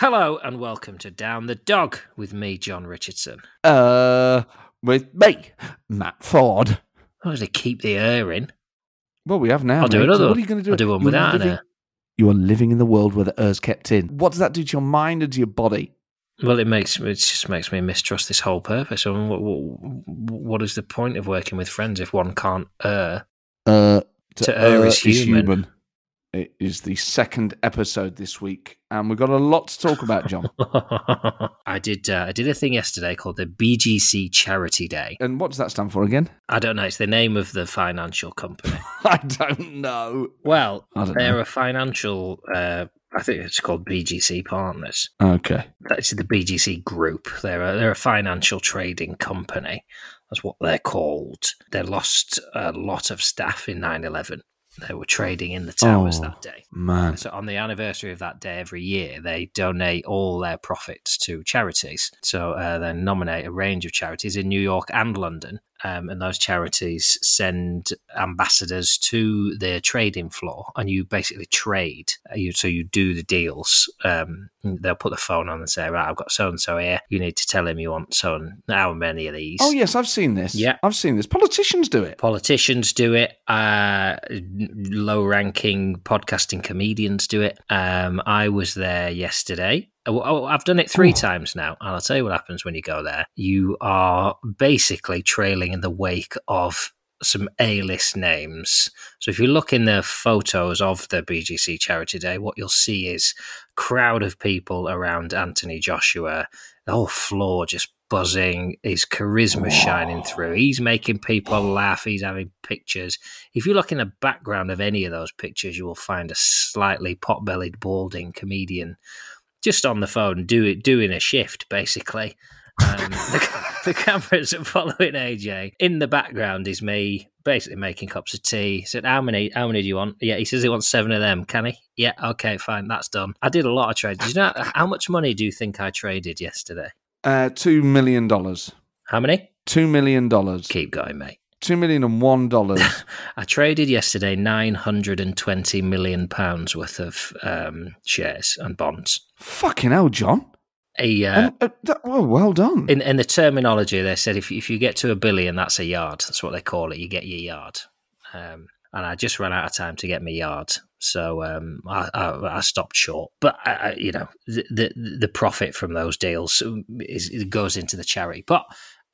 Hello and welcome to Down the Dog with me, Jon Richardson. Uh, with me, Matt Ford. Oh, to keep the air in. Well, we have now. I'll do mate. another So what are you going to do? I'll do one You are without an living- air. Er. You are living in the world where the air's kept in. What does that do to your mind and to your body? Well, it makes it just makes me mistrust this whole purpose. I mean, what, what, what is the point of working with friends if one can't err? Uh, To err er is human. It is the second episode this week, and we've got a lot to talk about, Jon. I did uh, I did a thing yesterday called the BGC Charity Day. and what does that stand for again? I don't know. It's the name of the financial company. I don't know. Well, don't they're know. a financial. Uh, I think it's called BGC Partners. Okay. That's the BGC Group. They're a, they're a financial trading company. That's what they're called. They lost a lot of staff in 9 11. They were trading in the towers Oh. that day. Man. So on the anniversary of that day every year, they donate all their profits to charities. So uh, they nominate a range of charities in New York and London, um, and those charities send ambassadors to their trading floor, and you basically trade. Uh, You so you do the deals. Um, they'll put the phone on and say, "Right, I've got so and so here. You need to tell him you want so and how many of these." Oh, yes, I've seen this. Yeah. I've seen this. Politicians do it. Politicians do it. Uh, low-ranking podcasting comedians do it. Um, I was there yesterday. Oh, oh, I've done it three Oh. times now, and I'll tell you what happens when you go there. You are basically trailing in the wake of some A-list names. So if you look in the photos of the BGC Charity Day, what you'll see is crowd of people around Anthony Joshua. The whole floor just buzzing. His charisma shining through. He's making people laugh. He's having pictures. If you look in the background of any of those pictures, you will find a slightly pot-bellied, balding comedian just on the phone, do it, doing a shift basically. Um, the, the cameras are following AJ. In the background is me, basically making cups of tea. He said, "How many? How many do you want?" Yeah, he says he wants seven of them. Can he? Yeah, okay, fine, that's done. I did a lot of trades. You know how much money do you think I traded yesterday? Uh, $2 million. How many? million. Keep going, mate. Two million and one dollars. I traded yesterday nine hundred and twenty million pounds worth of um, shares and bonds. Fucking hell, Jon. A, uh, And, uh, that- well, well done. in, in the terminology, they said if if you get to a billion, that's a yard. That's what they call it. You get your yard. Um, and I just ran out of time to get my yard, so um, I, I, I stopped short. But I, you know, the, the the profit from those deals is it goes into the charity. But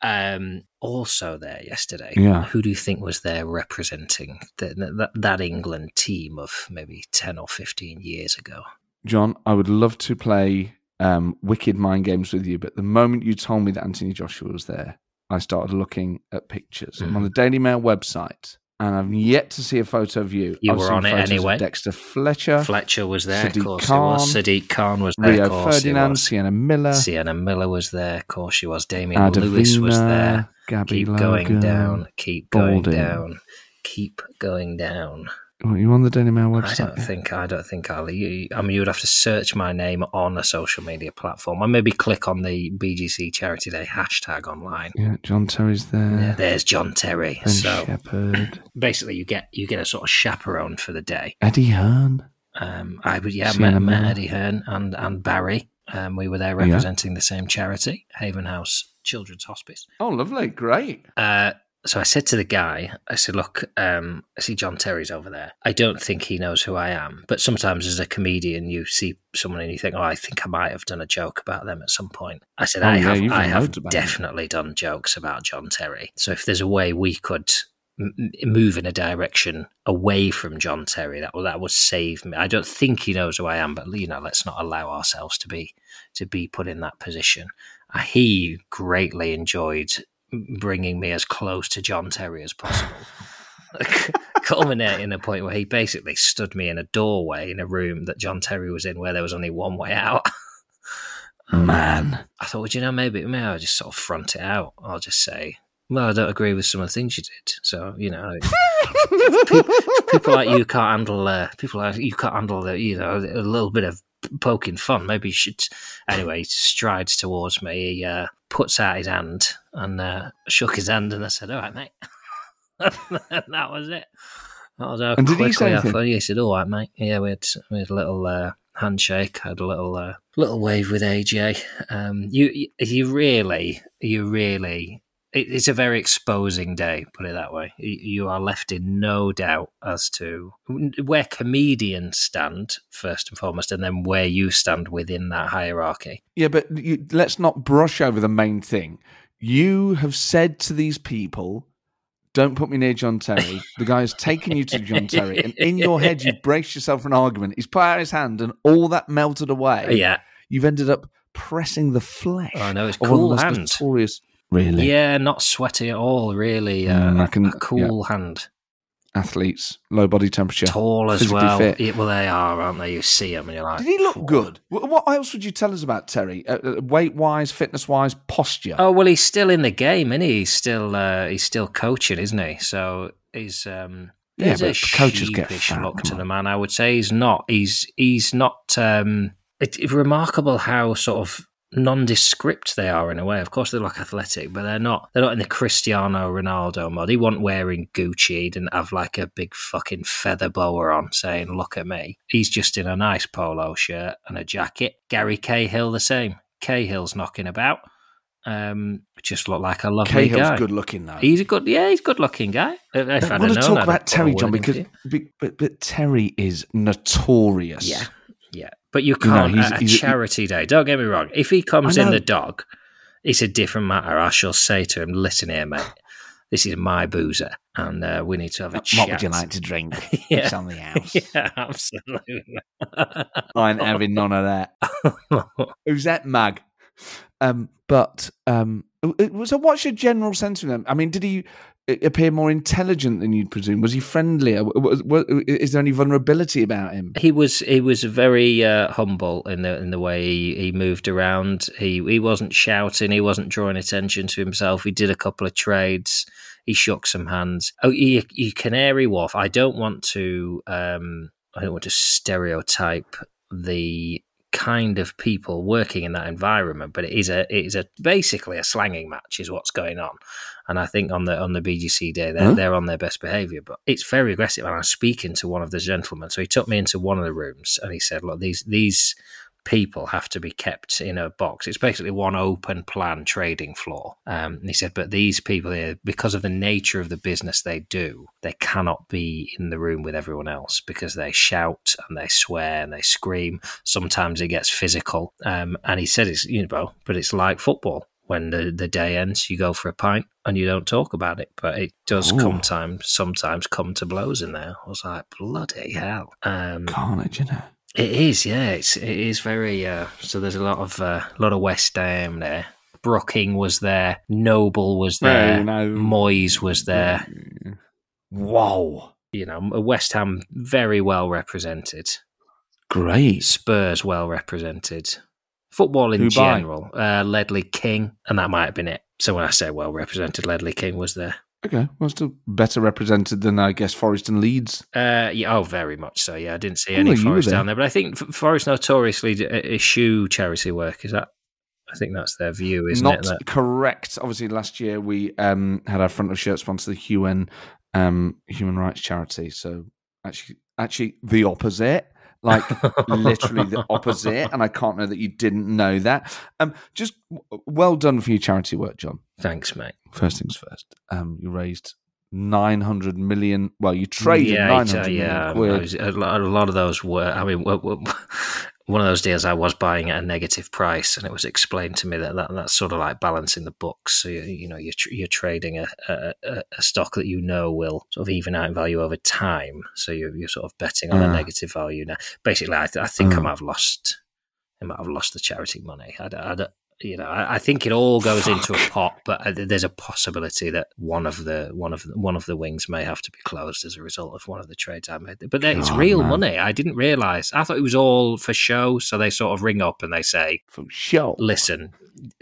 um, also there yesterday, Yeah. who do you think was there representing the, that, that England team of maybe ten or fifteen years ago? Jon, I would love to play um, wicked mind games with you, but the moment you told me that Anthony Joshua was there, I started looking at pictures. I'm on Mm. the Daily Mail website, and I've yet to see a photo of you. You I've were on it anyway. Dexter Fletcher, Fletcher was there, Sadiq of course. He was. Khan, Sadiq Khan was there, Rio of course. Ferdinand. Sienna Miller, Sienna Miller was there, of course. She was. Damian Lewis was there. Gabby Keep Logan. going down. Keep going down. Keep going down. Oh, you on the Daily Mail website? I don't think. I don't think I'll. You, I mean, you would have to search my name on a social media platform, or maybe click on the BGC Charity Day hashtag online. Yeah, John Terry's there. Yeah, there's John Terry. Ben so Shepherd, basically, you get you get a sort of chaperone for the day. Eddie Hearn. Um, I would yeah met, met Eddie Hearn and and Barry. Um, we were there Yeah. representing the same charity, Haven House Children's Hospice. Oh, lovely, great. Uh, so I said to the guy, I said, "Look, um, I see John Terry's over there. I don't think he knows who I am. But sometimes, as a comedian, you see someone and you think, oh, I think I might have done a joke about them at some point. I said, Oh, I yeah, have, I have about him. definitely done jokes about John Terry. So if there's a way we could." m- Move in a direction away from John Terry. That that would save me. I don't think he knows who I am, but you know, let's not allow ourselves to be to be put in that position. Uh, He greatly enjoyed bringing me as close to John Terry as possible. Culminating in a point where he basically stood me in a doorway in a room that John Terry was in, where there was only one way out. Man. I thought, well, you know, maybe maybe I'll just sort of front it out. I'll just say, well, I don't agree with some of the things you did. So you know, people, people like you can't handle. Uh, people like you can't handle the, you know, a little bit of poking fun. Maybe you should. Anyway, he strides towards me. He uh, puts out his hand and uh, shook his hand, and I said, "All right, mate." and that was it. That was how And did he say I anything? thought. He said, "All right, mate." Yeah, we had we had a little uh, handshake. Had a little uh, little wave with AJ. Um, you you really you really. It- It's a very exposing day, put it that way. You are left in no doubt as to where comedians stand, first and foremost, and then where you stand within that hierarchy. Yeah, but you, let's not brush over the main thing. You have said to these people, "Don't put me near John Terry." The guy has taken you to John Terry, and in your head, you've braced yourself for an argument. He's put out his hand, and all that melted away. Yeah, You've ended up pressing the flesh. Oh, I know, it's of one of cool hand. Notorious, really, yeah, not sweaty at all. Really, uh, Mm, I can- a cool hand. athletes, low body temperature. tall as well. Well, they are, aren't they? You see them, and you're like, Did he look good? What else would you tell us about Terry? Uh, uh, weight wise, fitness wise, posture. Oh well, he's still in the game, isn't he? He's still uh, he's still coaching, isn't he? So he's um, Yeah, there's a but coaches get fat, look to on. the man. I would say he's not. He's he's not. Um, it, it's remarkable how sort of nondescript they are in a way. Of course, they look athletic, but they're not. They're not in the Cristiano Ronaldo mode. He wasn't wearing Gucci. He didn't have like a big fucking feather boa on, saying "Look at me." He's just in a nice polo shirt and a jacket. Gary Cahill the same. Cahill's knocking about. Um, just look like a lovely Cahill's guy. good looking though. He's a good, yeah, he's a good looking guy. If I want to talk about Terry, Jon, because be- but, but Terry is notorious. yeah, but you can't he's- at a he's- charity day. Don't get me wrong. If he comes in the dog, it's a different matter. I shall say to him, "Listen here, mate. This is my boozer, and uh, we need to have a chat." What would you like to drink? Yeah. It's on the house. yeah, absolutely. I ain't having none of that. Who's that mug? Um, but um, it- so what's your general sense of him? I mean, did he appear more intelligent than you'd presume? Was he friendlier? Was, was, is there any vulnerability about him? He was he was very uh, humble in the in the way he, he moved around. He he wasn't shouting. He wasn't drawing attention to himself. He did a couple of trades. He shook some hands. Oh, you, Canary Wharf. I don't want to. Um, I don't want to stereotype the kind of people working in that environment, but it is a it is a basically a slanging match is what's going on. And I think on the on the BGC day they're Huh? they're on their best behaviour, but it's very aggressive. And I was speaking to one of the gentlemen, so he took me into one of the rooms and he said, "Look, these these people have to be kept in a box. It's basically one open plan trading floor." Um, and he said, "But these people here, because of the nature of the business they do, they cannot be in the room with everyone else because they shout and they swear and they scream. Sometimes it gets physical." Um, and he said, "It's you know, but it's like football." When the, the day ends, you go for a pint and you don't talk about it. But it does Ooh. come time, sometimes come to blows in there. I was like, bloody hell. Um, Carnage, you know. It is, yeah. It's it is very. Uh, so there's a lot of uh, lot of West Ham there. Brooking was there. Noble was there. no. Moyes was there. Whoa. You know, West Ham very well represented. Great. Spurs well represented. Football in Who general. Uh, Ledley King, and that might have been it. So when I say well represented, Ledley King was there. Okay. Well, still better represented than, I guess, Forest and Leeds. Uh, yeah, oh, very much so. Yeah, I didn't see Oh, any were Forest down there, but I think Forest notoriously d- uh, eschew charity work. Is that? I think that's their view, isn't Not it? That, correct. Obviously, last year we um, had our front of shirt sponsor, the UN um, Human Rights Charity. So actually, actually the opposite. Like literally the opposite. And I can't know that you didn't know that. Um, just w- well done for your charity work, Jon. Thanks, mate. First things first. Um, you raised nine hundred million. Well, you traded yeah, nine uh, yeah. million quid. was- A lot, of those were. I mean, one of those deals I was buying at a negative price, and it was explained to me that, that that's sort of like balancing the books. So you, you know, you're tr- you're trading a, a a- stock that you know will sort of even out in value over time. So you're you're sort of betting on a negative value now. Basically, I, th- I think I Ah. might have lost. I might have lost the charity money. I, I you know, I, I think it all goes into a pot, but uh, there's a possibility that one of the one of the, one of the wings may have to be closed as a result of one of the trades I made. But it's real man. money. I didn't realize. I thought it was all for show. So they sort of ring up and they say, For sure. "Listen,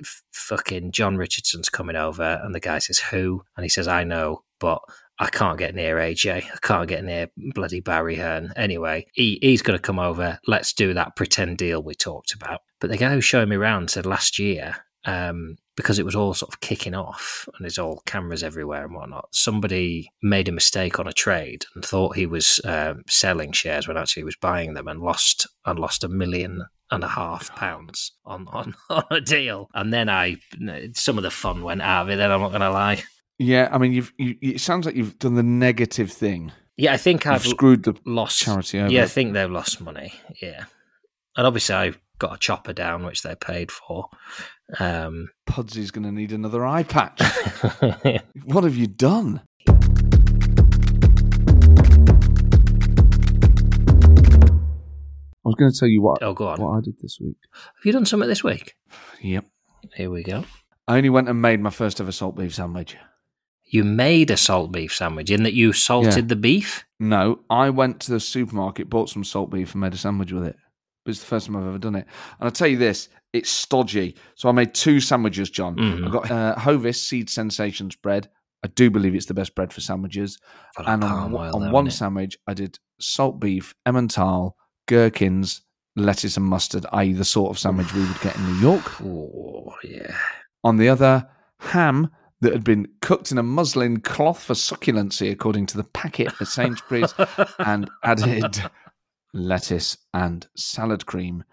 f- fucking Jon Richardson's coming over," and the guy says, "Who?" And he says, "I know, but." I can't get near AJ. I can't get near bloody Barry Hearn. Anyway, he, he's going to come over. Let's do that pretend deal we talked about. But the guy who showed me around said last year, um, because it was all sort of kicking off and there's all cameras everywhere and whatnot, somebody made a mistake on a trade and thought he was um, selling shares when actually he was buying them and lost and lost a million and a half pounds on, on, on a deal. And then I, some of the fun went out of it. Then I'm not going to lie. Yeah, I mean, you've. You, it sounds like you've done the negative thing. Yeah, I think You've I've screwed the lost charity over. Yeah, I think they've lost money. Yeah, and obviously I got a chopper down, which they paid for. Um, Pudsey's going to need another eye patch. what have you done? I was going to tell you what oh, go on. what I did this week. Have you done something this week? Yep, Here we go. I only went and made my first ever salt beef sandwich. You made a salt beef sandwich in that you salted Yeah. the beef. No, I went to the supermarket, bought some salt beef, and made a sandwich with it. It's the first time I've ever done it. And I'll tell you this, it's stodgy. So I made two sandwiches, John. Mhm. I got uh, Hovis Seed Sensations bread. I do believe it's the best bread for sandwiches. And on, on though, one sandwich, I did salt beef, Emmental, gherkins, lettuce, and mustard, i.e., the sort of sandwich we would get in New York. Oh yeah. On the other, ham that had been cooked in a muslin cloth for succulency, according to the packet at Sainsbury's, and added lettuce and salad cream.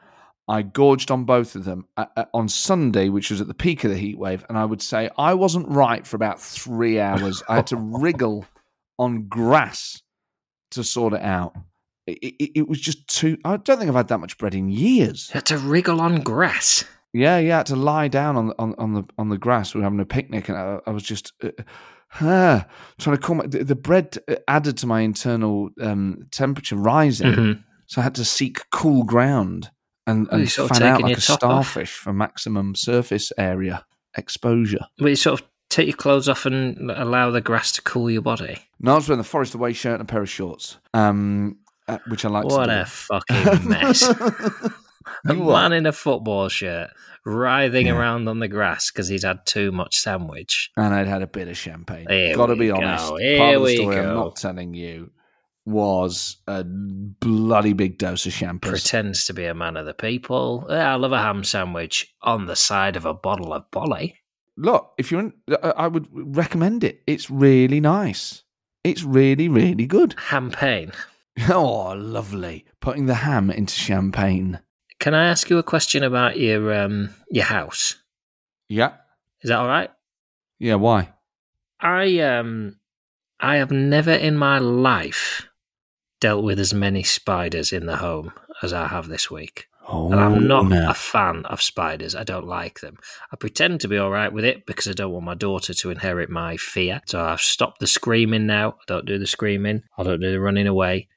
I gorged on both of them uh, uh, on Sunday, which was at the peak of the heat wave, and I would say I wasn't right for about three hours. I had to wriggle on grass to sort it out. It, it, it was just too. I don't think I've had that much bread in years. You had to wriggle on grass. Yeah, yeah, I had to lie down on the on, on the on the grass. We were having a picnic, and I, I was just uh, uh, trying to calm. My, the, the bread added to my internal um, temperature rising, Mhm. so I had to seek cool ground and, and fan out like a top off. starfish for maximum surface area exposure. But you sort of take your clothes off and allow the grass to cool your body. No, I was wearing the Forest Away shirt and a pair of shorts, um, uh, which I like. What to do. a fucking mess. A man in a football shirt writhing Yeah. around on the grass because he'd had too much sandwich. and I'd had a bit of champagne. Here Got to we be go, honest. Part here of the story I'm not telling you was a bloody big dose of champagne. Pretends to be a man of the people. I love a ham sandwich on the side of a bottle of bolly. Look, if you're in, I would recommend it. It's really nice. It's really, really good. Champagne. Oh, lovely. Putting the ham into champagne. Can I ask you a question about your um your house? Yeah. Is that all right? Yeah, why? I um I have never in my life dealt with as many spiders in the home as I have this week. Oh, And I'm not no. a fan of spiders. I don't like them. I pretend to be all right with it because I don't want my daughter to inherit my fear. So I've stopped the screaming now. I don't do the screaming. I don't do the running away.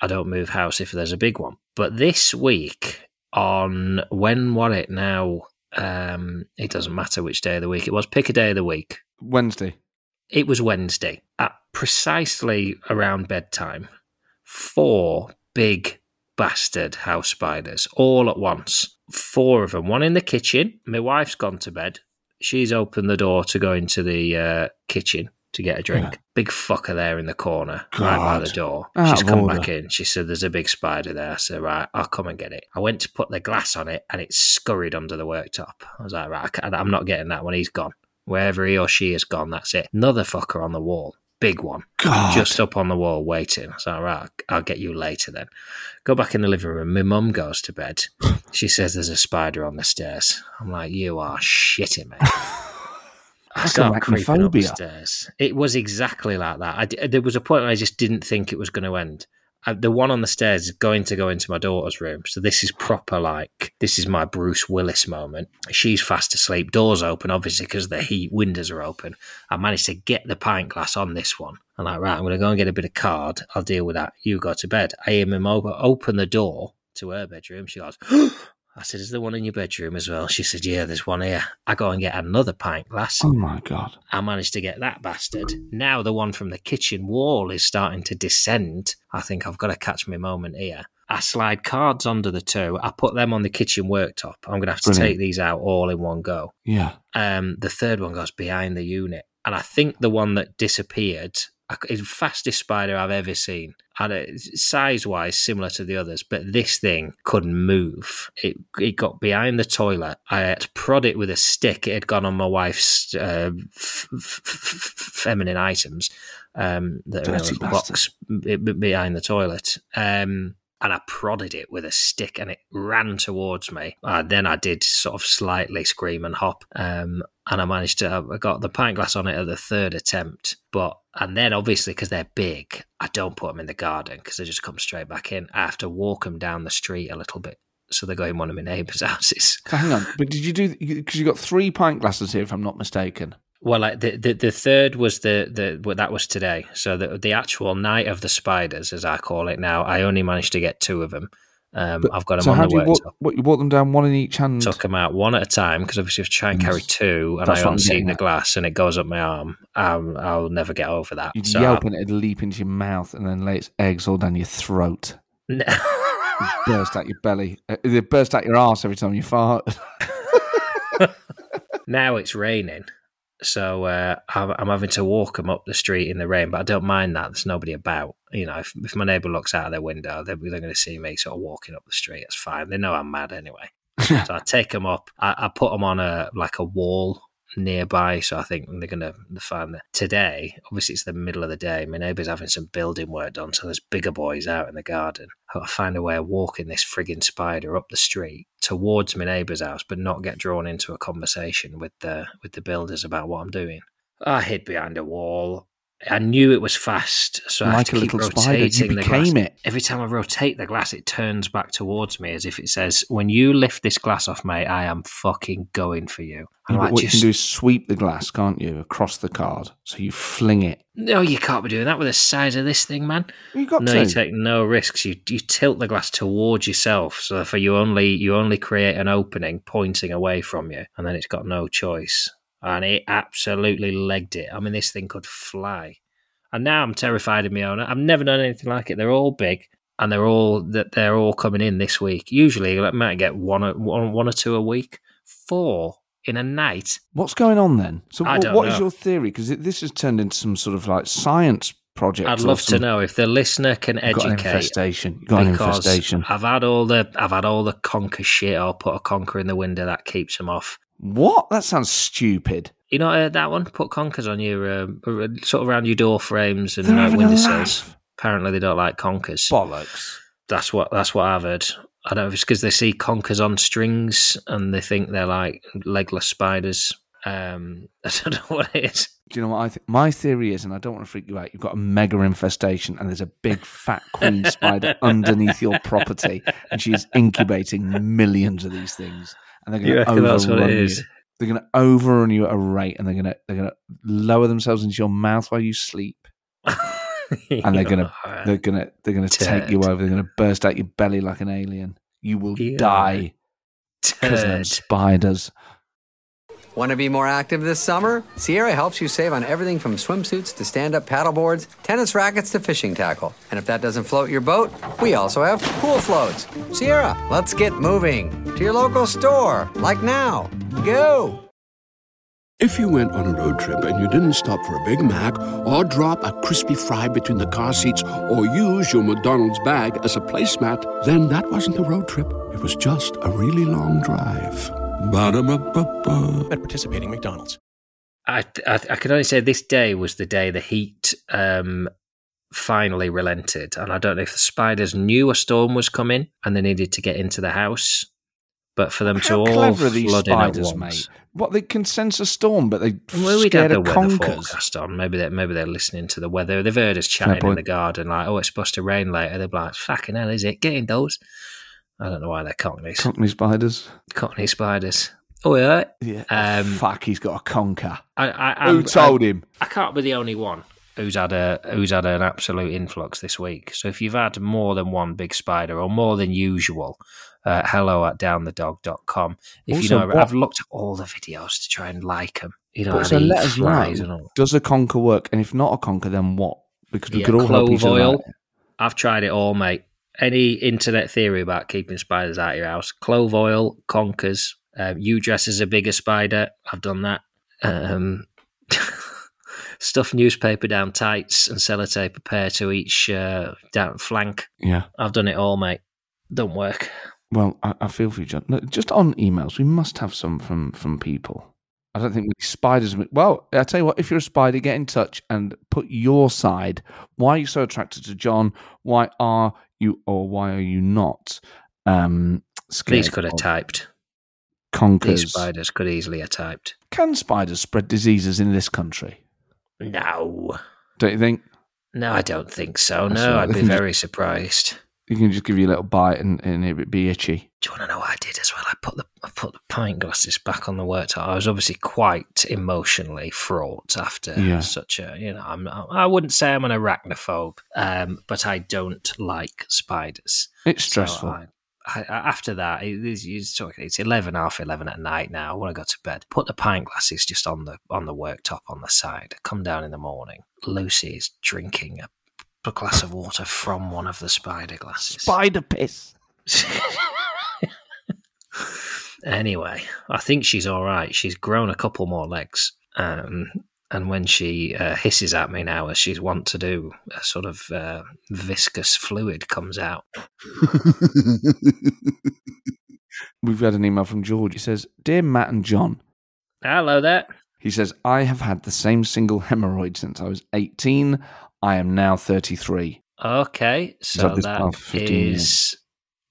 I don't move house if there's a big one. But this week, on when what it now? Um, it doesn't matter which day of the week it was. Pick a day of the week. Wednesday. It was Wednesday at precisely around bedtime. Four big bastard house spiders all at once. Four of them. One in the kitchen. My wife's gone to bed. She's opened the door to go into the uh, kitchen to get a drink. Yeah. Big fucker there in the corner, right by the door. Out She's come order. back in. She said, "There's a big spider there." I said, "Right, I'll come and get it." I went to put the glass on it, and it scurried under the worktop. I was like, "Right, I'm not getting that one. he's gone. Wherever he or she has gone, that's it." Another fucker on the wall. big one, God. just up on the wall waiting. I So, right, I'll get you later then. Go back in the living room. My mum goes to bed. She says there's a spider on the stairs. I'm like, you are shitting me. I That's start creeping up the stairs. It was exactly like that. I d there was a point where I just didn't think it was going to end. Uh, the one on the stairs is going to go into my daughter's room. So this is proper, like, this is my Bruce Willis moment. She's fast asleep, doors open, obviously, because the heat, windows are open. I managed to get the pint glass on this one. I'm like, right, I'm going to go and get a bit of card. I'll deal with that. You go to bed. I hear my mobile open the door to her bedroom. She goes, I said, is there one in your bedroom as well? She said, yeah, there's one here. I go and get another pint glass. Oh my God. I managed to get that bastard. Now the one from the kitchen wall is starting to descend. I think I've got to catch my moment here. I slide cards under the two. I put them on the kitchen worktop. I'm going to have to Brilliant. take these out all in one go. Yeah. Um, the third one goes behind the unit. And I think the one that disappeared is the fastest spider I've ever seen. And size wise, similar to the others, but this thing couldn't move. It it got behind the toilet. I had to prod it with a stick. It had gone on my wife's uh, f- f- f- feminine items um, that are in a Dirty little bastard. box behind the toilet. Um, and I prodded it with a stick and it ran towards me. Uh, then I did sort of slightly scream and hop. Um, and I managed to, I got the pint glass on it at the third attempt. But, and then obviously because they're big, I don't put them in the garden because they just come straight back in. I have to walk them down the street a little bit. So they go in one of my neighbours' houses. Hang on. But did you do, because you got three pint glasses here, if I'm not mistaken. Well, like the, the the third was the the well, that was today. So the the actual night of the spiders, as I call it now, I only managed to get two of them. Um, But- I've got them so on how the do you walk, what, you walk them down one in each hand? Took them out one at a time because obviously if I try and carry two and That's I what I'm the glass and it goes up my arm, um, I'll never get over that. You'd So yelp and it'd leap into your mouth and then lay its eggs all down your throat. I- burst out your belly. Uh, It burst out your ass every time you fart. now it's raining, so uh, I'm, I'm having to walk them up the street in the rain. But I don't mind that. There's nobody about. You know, if, if my neighbour looks out of their window, they're, they're going to see me sort of walking up the street. It's fine. They know I'm mad anyway. so I take them up. I, I put them on a like a wall nearby. So I think they're going to find that today. Obviously, it's the middle of the day. My neighbour's having some building work done, so there's bigger boys out in the garden. To find a way of walking this frigging spider up the street towards my neighbour's house, but not get drawn into a conversation with the with the builders about what I'm doing. I hid behind a wall. I knew it was fast, so I had like to a keep little spider, you rotating the glass. it. Every time I rotate the glass, it turns back towards me as if it says, "When you lift this glass off, mate, I am fucking going for you." I'm Yeah, like, what just you can do is sweep the glass, can't you, across the card? So you fling it. no, you can't be doing that with the size of this thing, man. You got no, to. you take no risks. You you tilt the glass towards yourself, so therefore you only you only create an opening pointing away from you, and then it's got no choice. And it absolutely legged it. I mean, this thing could fly. And now I'm terrified of my own. I've never done anything like it. They're all big, and they're all that they're all coming in this week. Usually, I might get one or, one, one or two a week. Four in a night. What's going on then? So I what, what is your theory? Because this has turned into some sort of like science project. I'd love to know if the listener can You've got educate infestation. You've got infestation. I've had all the I've had all the conker shit. I'll put a conker in the window that keeps them off. What? That sounds stupid. You know uh, that one? Put conkers on your um, sort of around your door frames and uh, windowsills. Apparently, they don't like conkers. Bollocks. That's what that's what I've heard. I don't know if it's because they see conkers on strings and they think they're like legless spiders. Um, I don't know what it is. Do you know what I think? My theory is, and I don't want to freak you out, you've got a mega infestation and there's a big fat queen spider underneath your property and she's incubating millions of these things. And they're going to that's what overrun it you. They're going to overrun you at a rate and they're going to they're going to lower themselves into your mouth while you sleep. And they're gonna They're going to they're going to take you over. They're going to burst out your belly like an alien. You will Yeah. die because of spiders. Want to be more active this summer? Sierra helps you save on everything from swimsuits to stand up paddleboards, tennis rackets to fishing tackle. And if that doesn't float your boat, we also have pool floats. Sierra, let's get moving to your local store, like now. Go! If you went on a road trip and you didn't stop for a Big Mac or drop a crispy fry between the car seats or use your McDonald's bag as a placemat, then that wasn't a road trip. It was just a really long drive. Ba-da-ba-ba-ba. at participating McDonald's. I, I I can only say this day was the day the heat um, finally relented, and I don't know if the spiders knew a storm was coming and they needed to get into the house, but for them to all clever are these flood in at spiders, once. mate? What they can sense a storm, but they Well, we'd have scared the of weather conkers. forecast on. Maybe they maybe they're listening to the weather. They've heard us chatting in the garden, like, "Oh, it's supposed to rain later." They're like, "Fucking hell, is it? Get indoors." I don't know why they're cockneys, Cockney spiders. cockney spiders. Oh yeah, Yeah. Um, Fuck, he's got a conker. I, I, Who I'm- told him? I can't be the only one who's had a who's had an absolute influx this week. So if you've had more than one big spider or more than usual, uh, hello at downthedog.com. If you Also, know, what- I've looked at all the videos to try and like them. You know, they let us know. Does a conker work? And if not a conker, then what? Because we Yeah, could all help each other oil. I've tried it all, mate. Any internet theory about keeping spiders out of your house? Clove oil, conkers. Um, you dress as a bigger spider. I've done that. Um, stuff newspaper down tights and sellotape a pair to each uh, down flank. Yeah. I've done it all, mate. Don't work. Well, I, I feel for you, Jon. No, just on emails, we must have some from from people. I don't think we spiders. Well, I tell you what, if you're a spider, get in touch and put your side. Why are you so attracted to Jon? Why are you, or why are you not? Um, scared These could have typed. conkers. These spiders could easily have typed. Can spiders spread diseases in this country? No. Don't you think? No, I don't think so. That's No. I'd be very surprised. You can just give you a little bite and, and it would be itchy. Do you want to know what I did as well? I put the I put the pint glasses back on the worktop. I was obviously quite emotionally fraught after Yeah. such a you know. I'm I wouldn't say I'm an arachnophobe, um, but I don't like spiders. It's So stressful. I, I, after that, it it's, talking- it's eleven, half eleven at night now. I want to go to bed. Put the pint glasses just on the on the worktop on the side. Come down in the morning. Lucy is drinking a, a glass of water from one of the spider glasses. Spider piss. anyway, I think she's all right. She's grown a couple more legs. Um, and when she uh, hisses at me now, as she's wont to do, a sort of uh, viscous fluid comes out. We've had an email from George. He says, Dear Matt and Jon, Hello there. he says, I have had the same single hemorrhoid since I was 18. I am now 33. Okay, so that past 15 years.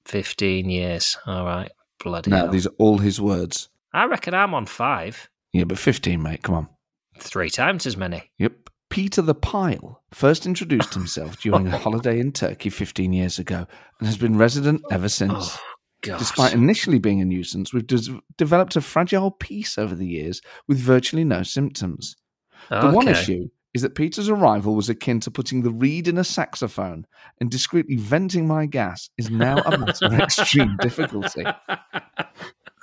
15 years. All right. Bloody Now, hell. these are all his words. I reckon I'm on five. Yeah, but 15, mate, come on. Three times as many. Yep. Peter the Pile first introduced himself during a holiday in Turkey 15 years ago and has been resident ever oh, since. Oh. Despite initially being a nuisance, we've des- developed a fragile peace over the years with virtually no symptoms. The one issue is that Peter's arrival was akin to putting the reed in a saxophone and discreetly venting my gas is now a matter of extreme difficulty.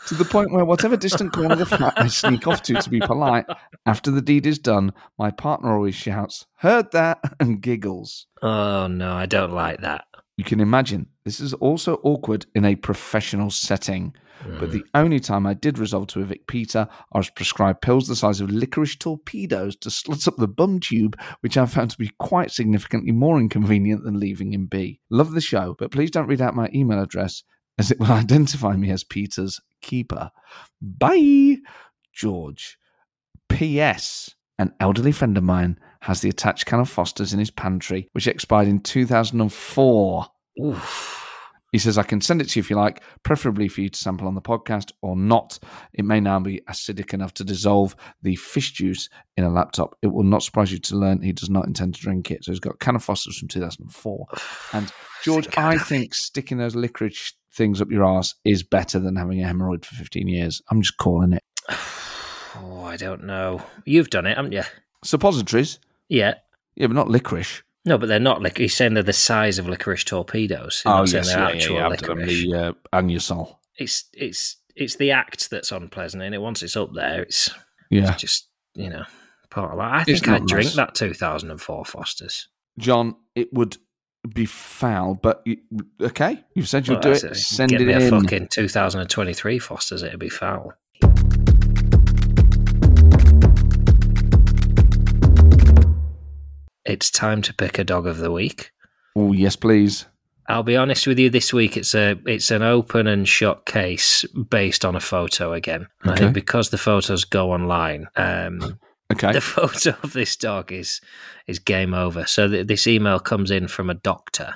To the point where whatever distant corner of the flat I sneak off to to be polite, after the deed is done, my partner always shouts, Heard that, and giggles. Oh, no, I don't like that. You can imagine this is also awkward in a professional setting. But Mm. the only time I did resolve to evict Peter, I was prescribed pills the size of licorice torpedoes to slit up the bum tube, which I found to be quite significantly more inconvenient than leaving him be. Love the show, but please don't read out my email address as it will identify me as Peter's keeper. Bye, George. P.S. An elderly friend of mine has the attached can of Foster's in his pantry, which expired in 2004. Oof. He says, I can send it to you if you like, preferably for you to sample on the podcast or not. It may now be acidic enough to dissolve the fish juice in a laptop. It will not surprise you to learn he does not intend to drink it. So he's got a can of Foster's from 2004. And George, I'd I think sticking those licorice things up your ass is better than having a hemorrhoid for 15 years. I'm just calling it. Oh, I don't know. You've done it, haven't you? Suppositories? Yeah. Yeah, but not licorice. No, but they're not like he's saying they're the size of licorice torpedoes. He's not saying they're actual licorice. The uh, Anusol. It's it's it's the act that's unpleasant, and it once it's up there, it's Yeah. just you know part of that. I It's think I'd not drink nice. that 2004 Fosters. Jon, it would be foul, but you, okay, you've said you'll Well, do it. Send Get it me a fucking 2023 Fosters. It'd be foul. It's time to pick a dog of the week. Oh, yes, please. I'll be honest with you. This week, it's a it's an open and shut case based on a photo again. And I Okay. think because the photos go online, um, Okay. The photo of this dog is is game over. So th- this email comes in from a doctor.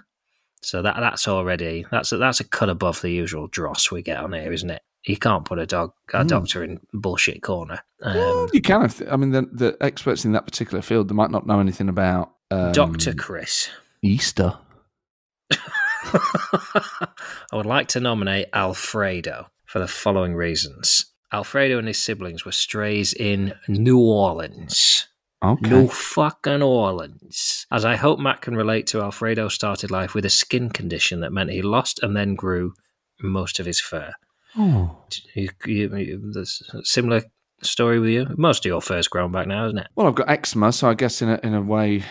So that that's already that's a, that's a cut above the usual dross we get on here, isn't it? You can't put a dog a Mm. doctor in bullshit corner. Well, Um, you can. If, I mean, the, the experts in that particular field, they might not know anything about um, Doctor Chris. Easter. I would like to nominate Alfredo for the following reasons. Alfredo and his siblings were strays in New Orleans. Okay. New fucking Orleans. As I hope Matt can relate to, Alfredo started life with a skin condition that meant he lost and then grew most of his fur. Oh. You, you, you, there's a similar story with you. Most of your fur's grown back now, isn't it? Well, I've got eczema, so I guess in a, in a way,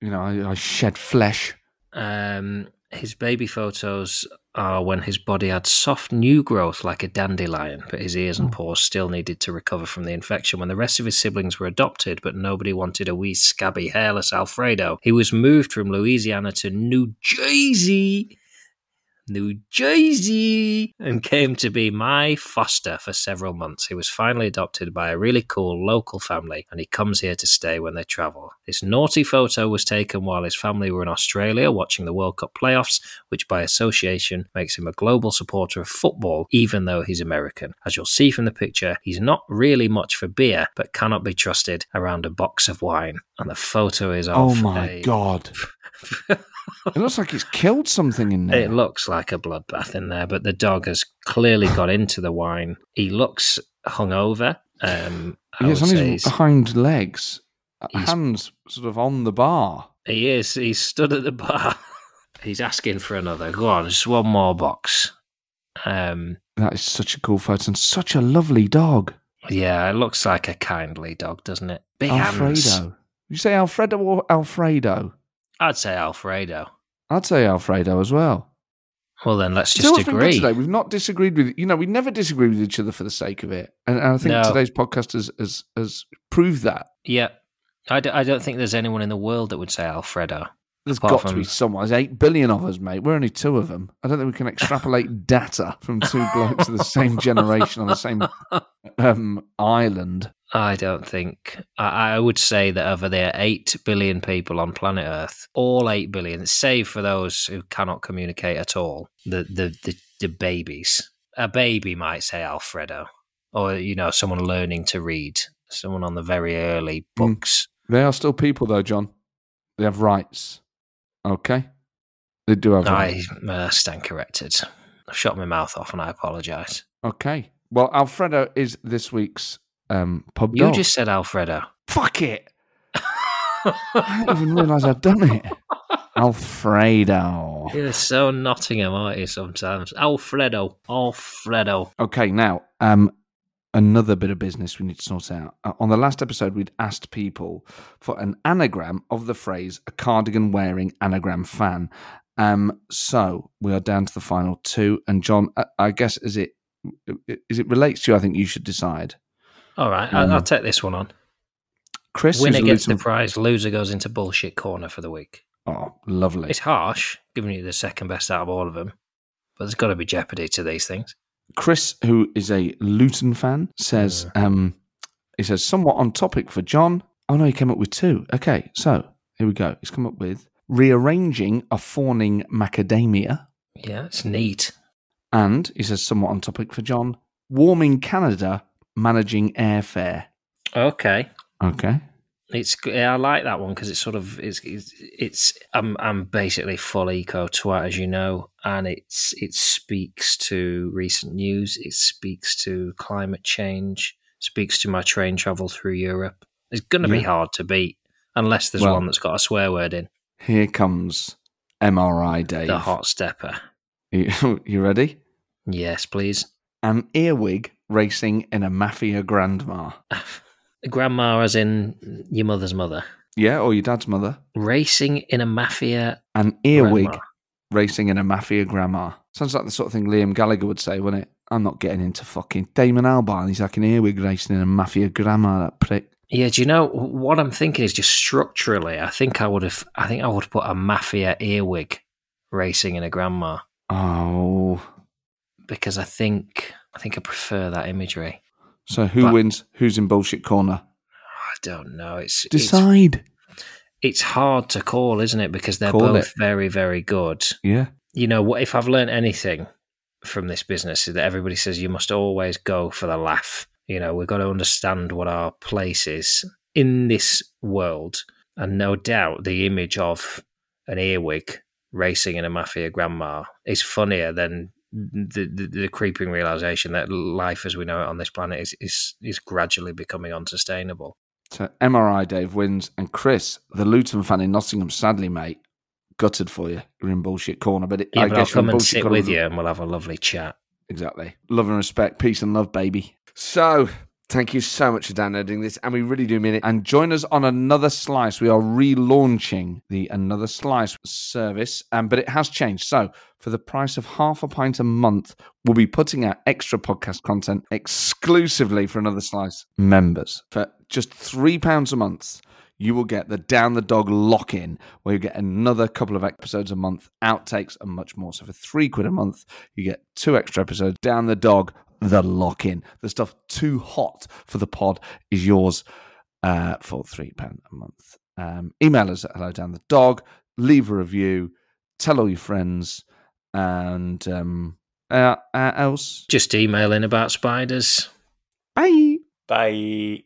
you know, I, I shed flesh. Um, his baby photos are when his body had soft new growth like a dandelion, but his ears and paws still needed to recover from the infection. When the rest of his siblings were adopted, but nobody wanted a wee scabby, hairless Alfredo, he was moved from Louisiana to New Jersey. New Jersey and came to be my foster for several months. He was finally adopted by a really cool local family and he comes here to stay when they travel. This naughty photo was taken while his family were in Australia watching the World Cup playoffs, which by association makes him a global supporter of football, even though he's American. As you'll see from the picture, he's not really much for beer, but cannot be trusted around a box of wine. And the photo is oh of Oh my a- god! it looks like he's killed something in there. It looks like a bloodbath in there, but the dog has clearly got into the wine. He looks hungover. Um, I would on his hind legs, hands sort of on the bar. he is. He's stood at the bar. he's asking for another. Go on, just one more box. Um, That is such a cool photo and such a lovely dog, yeah, it looks like a kindly dog, doesn't it? Big Alfredo. hands. You say Alfredo or Alfredo? I'd say Alfredo. I'd say Alfredo as well. Well, then let's just what's been good agree. today? We've not disagreed with you know we never disagree with each other for the sake of it, and, and I think No. today's podcast has, has has proved that. Yeah, I, d- I don't think there's anyone in the world that would say Alfredo. There's got to be from- someone. There's eight billion of us, mate. We're only two of them. I don't think we can extrapolate data from two blokes of the same generation on the same um, island. I don't think. I, I would say that over there, 8 billion people on planet Earth, all 8 billion, save for those who cannot communicate at all, the, the, the, the babies. A baby might say Alfredo, or, you know, someone learning to read, someone on the very early Mm. books. They are still people, though, Jon. They have rights. Okay, they do have I uh, stand corrected. I've shot my mouth off and I apologise. Okay. Well, Alfredo is this week's um, pub You dog. just said Alfredo. fuck it. I didn't even realise I'd done it. Alfredo. You're so Nottingham, aren't you, sometimes? Alfredo. Alfredo. Okay, now um, another bit of business we need to sort out. Uh, on the last episode, we'd asked people for an anagram of the phrase "a cardigan wearing anagram fan." Um, so we are down to the final two, and Jon, I, I guess as it as it relates to you, I think you should decide. All right, Um, I'll, take this one on. Chris, Winner gets the prize, loser goes into bullshit corner for the week. Oh, lovely. It's harsh, giving you the second best out of all of them, but there's got to be jeopardy to these things. Chris, who is a Luton fan, says um, he says somewhat on topic for Jon. Oh no, he came up with two. Okay, so here we go. He's come up with rearranging a fawning macadamia, Yeah, it's neat. and he says somewhat on topic for Jon. Warming Canada, managing airfare. Okay, Okay, it's yeah, I like that one because it's sort of it's it's, it's I'm I'm basically full eco twat as you know, and it's it speaks to recent news. It speaks to climate change. Speaks to my train travel through Europe. It's going to be hard to beat unless there's Well- one that's got a swear word in. here comes MRI Dave. The hot stepper. You, you ready? Yes, please. An earwig racing in a mafia grandma. Grandma, as in your mother's mother, Yeah, or your dad's mother. racing in a mafia. An earwig grandma. racing in a mafia grandma. Sounds like the sort of thing Liam Gallagher would say, wouldn't it? I'm not getting into fucking Damon Albarn. He's like an earwig racing in a mafia grandma, that prick. Yeah, do you know what I'm thinking? Is just structurally, I think I would have. I think I would put a mafia earwig racing in a grandma Oh. Because I think I think I prefer that imagery. So who But- wins? Who's in bullshit corner? I don't know. It's it's, Decide. it's hard to call, isn't it? Because they're Call both it. very, very good. Yeah. You know, what if I've learned anything from this business is that everybody says you must always go for the laugh. You know, we've got to understand what our place is in this world. And no doubt the image of an earwig racing in a mafia grandma is funnier than the, the, the creeping realization that life as we know it on this planet is, is, is gradually becoming unsustainable. So MRI Dave wins, and Chris, the Luton fan in Nottingham, sadly, mate, gutted for you. You're in bullshit corner, but it, Yeah, I but I'll guess in come and sit with you and we'll have a lovely chat. Exactly. Love and respect, peace and love, baby. So, thank you so much for downloading this, and we really do mean it. And join us on Another Slice. We are relaunching the Another Slice service, um, but it has changed. So, for the price of half a pint a month, we'll be putting out extra podcast content exclusively for Another Slice members. For just £3 a month, you will get the Down the Dog lock in, where you get another couple of episodes a month, outtakes, and much more. So, for three quid a month, you get two extra episodes. Down the Dog, the lock in. The stuff too hot for the pod is yours uh, for three pound a month. Um, email us at hello down the dog. Leave a review. Tell all your friends. And um, uh, uh, else. Just emailing about spiders. Bye. Bye.